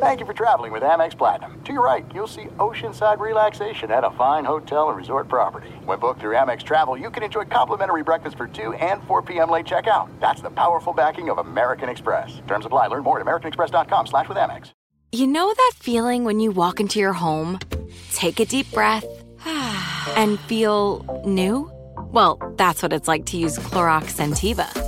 Thank you for traveling with Amex Platinum. To your right, you'll see oceanside relaxation at a fine hotel and resort property. When booked through Amex Travel, you can enjoy complimentary breakfast for 2 and 4 p.m. late checkout. That's the powerful backing of American Express. Terms apply. Learn more at americanexpress.com slash with Amex. You know that feeling when you walk into your home, take a deep breath, and feel new? Well, that's what it's like to use Clorox Scentiva.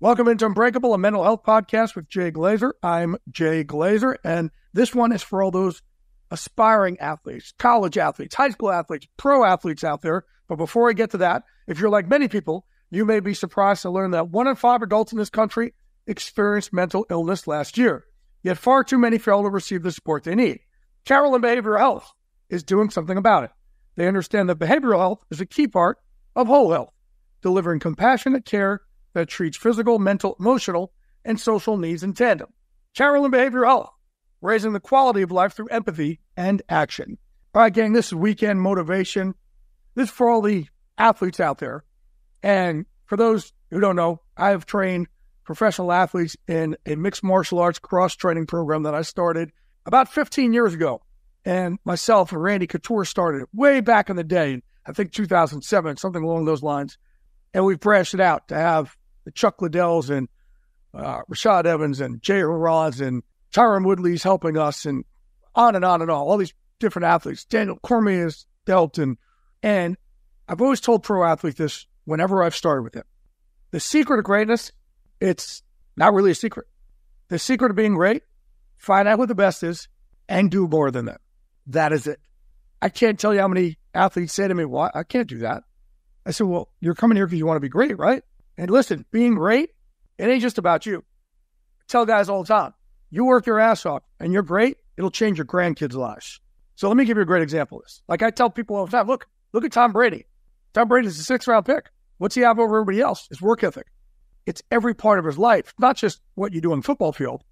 Welcome into Unbreakable, a mental health podcast with Jay Glazer. I'm Jay Glazer, and this one is for all those aspiring athletes, college athletes, high school athletes, pro athletes out there. But before I get to that, if you're like many people, you may be surprised to learn that one in five adults in this country experienced mental illness last year. Yet far too many fail to receive the support they need. Carelon Behavioral Health is doing something about it. They understand that behavioral health is a key part of whole health, delivering compassionate care that treats physical, mental, emotional, and social needs in tandem. Carelon Behavioral Health, raising the quality of life through empathy and action. All right, gang, this is weekend motivation. This is for all the athletes out there. And for those who don't know, I have trained professional athletes in a mixed martial arts cross training program that I started about 15 years ago. And myself and Randy Couture started it way back in the day, I think 2007, something along those lines. And we've branched it out to have the Chuck Liddells and uh, Rashad Evans and Jay Arons and Tyron Woodley's helping us and on and on and on. All these different athletes. Daniel Cormier has dealt and and I've always told pro athletes this whenever I've started with them. The secret of greatness, it's not really a secret. The secret of being great, find out what the best is and do more than them. That is it. I can't tell you how many athletes say to me, Well, I can't do that. I said, Well, you're coming here because you want to be great, right? And listen, being great, it ain't just about you. I tell guys all the time, you work your ass off and you're great, it'll change your grandkids' lives. So let me give you a great example of this. Like I tell people all the time, look, look at Tom Brady. Tom Brady's a sixth round pick. What's he have over everybody else? His work ethic. It's every part of his life, not just what you do on the football field,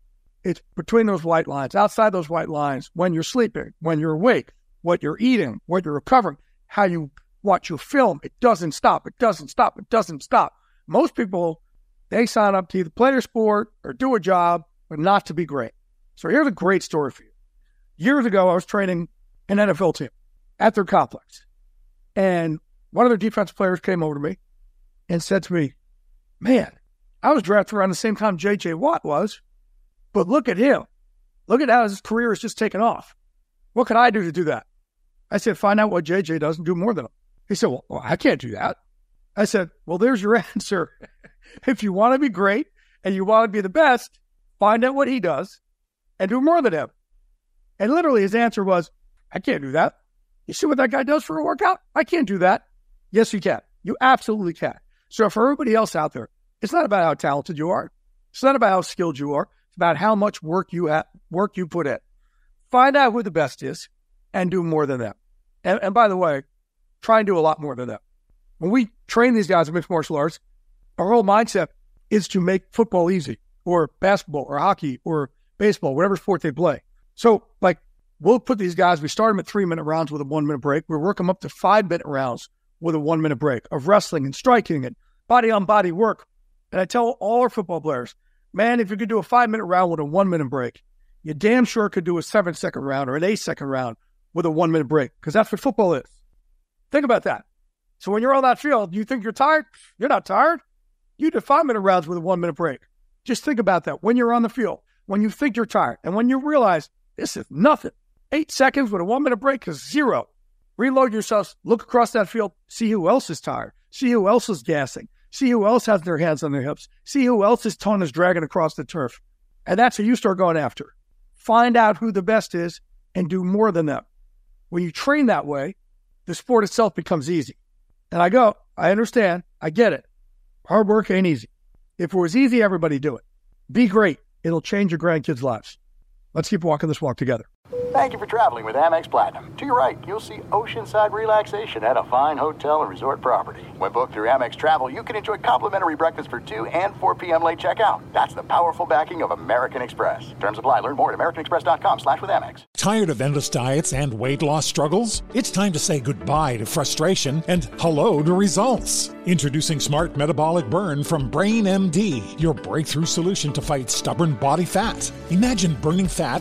it's between those white lines, outside those white lines, when you're sleeping, when you're awake, what you're eating, what you're recovering, how you watch your film. It doesn't stop. It doesn't stop. It doesn't stop. Most people, they sign up to either play their sport or do a job, but not to be great. So here's a great story for you. Years ago, I was training an NFL team at their complex. And one of their defense players came over to me and said to me, Man, I was drafted around the same time JJ Watt was. But look at him. Look at how his career has just taken off. What could I do to do that? I said, find out what JJ does and do more than him. He said, well, I can't do that. I said, well, there's your answer. if you want to be great and you want to be the best, find out what he does and do more than him. And literally his answer was, I can't do that. You see what that guy does for a workout? I can't do that. Yes, you can. You absolutely can. So for everybody else out there, it's not about how talented you are. It's not about how skilled you are It's about how much work you have, work you put in. Find out who the best is and do more than that. And, and by the way, try and do a lot more than that. When we train these guys in mixed martial arts, our whole mindset is to make football easy or basketball or hockey or baseball, whatever sport they play. So, like, We'll put these guys, we start them at three minute rounds with a one minute break. We work them up to five minute rounds with a one minute break of wrestling and striking and body on body work. And I tell all our football players, man, if you could do a five minute round with a one minute break, you damn sure could do a seven second round or an eight second round with a one minute break because that's what football is. Think about that. So when you're on that field, you think you're tired? You're not tired. You do five minute rounds with a one minute break. Just think about that when you're on the field, when you think you're tired, and when you realize this is nothing. Eight seconds with a one minute break is zero. Reload yourselves, look across that field, see who else is tired, see who else is gassing, see who else has their hands on their hips, see who else's tongue is dragging across the turf. And that's who you start going after. Find out who the best is and do more than them. When you train that way, the sport itself becomes easy. And I go, I understand, I get it. Hard work ain't easy. If it was easy, everybody do it. Be great. It'll change your grandkids' lives. Let's keep walking this walk together. Thank you for traveling with Amex Platinum. To your right, you'll see oceanside relaxation at a fine hotel and resort property. When booked through Amex Travel, you can enjoy complimentary breakfast for 2 and 4 p.m. late checkout. That's the powerful backing of American Express. Terms apply. Learn more at americanexpress.com slash with Amex. Tired of endless diets and weight loss struggles? It's time to say goodbye to frustration and hello to results. Introducing Smart Metabolic Burn from BrainMD, your breakthrough solution to fight stubborn body fat. Imagine burning fat,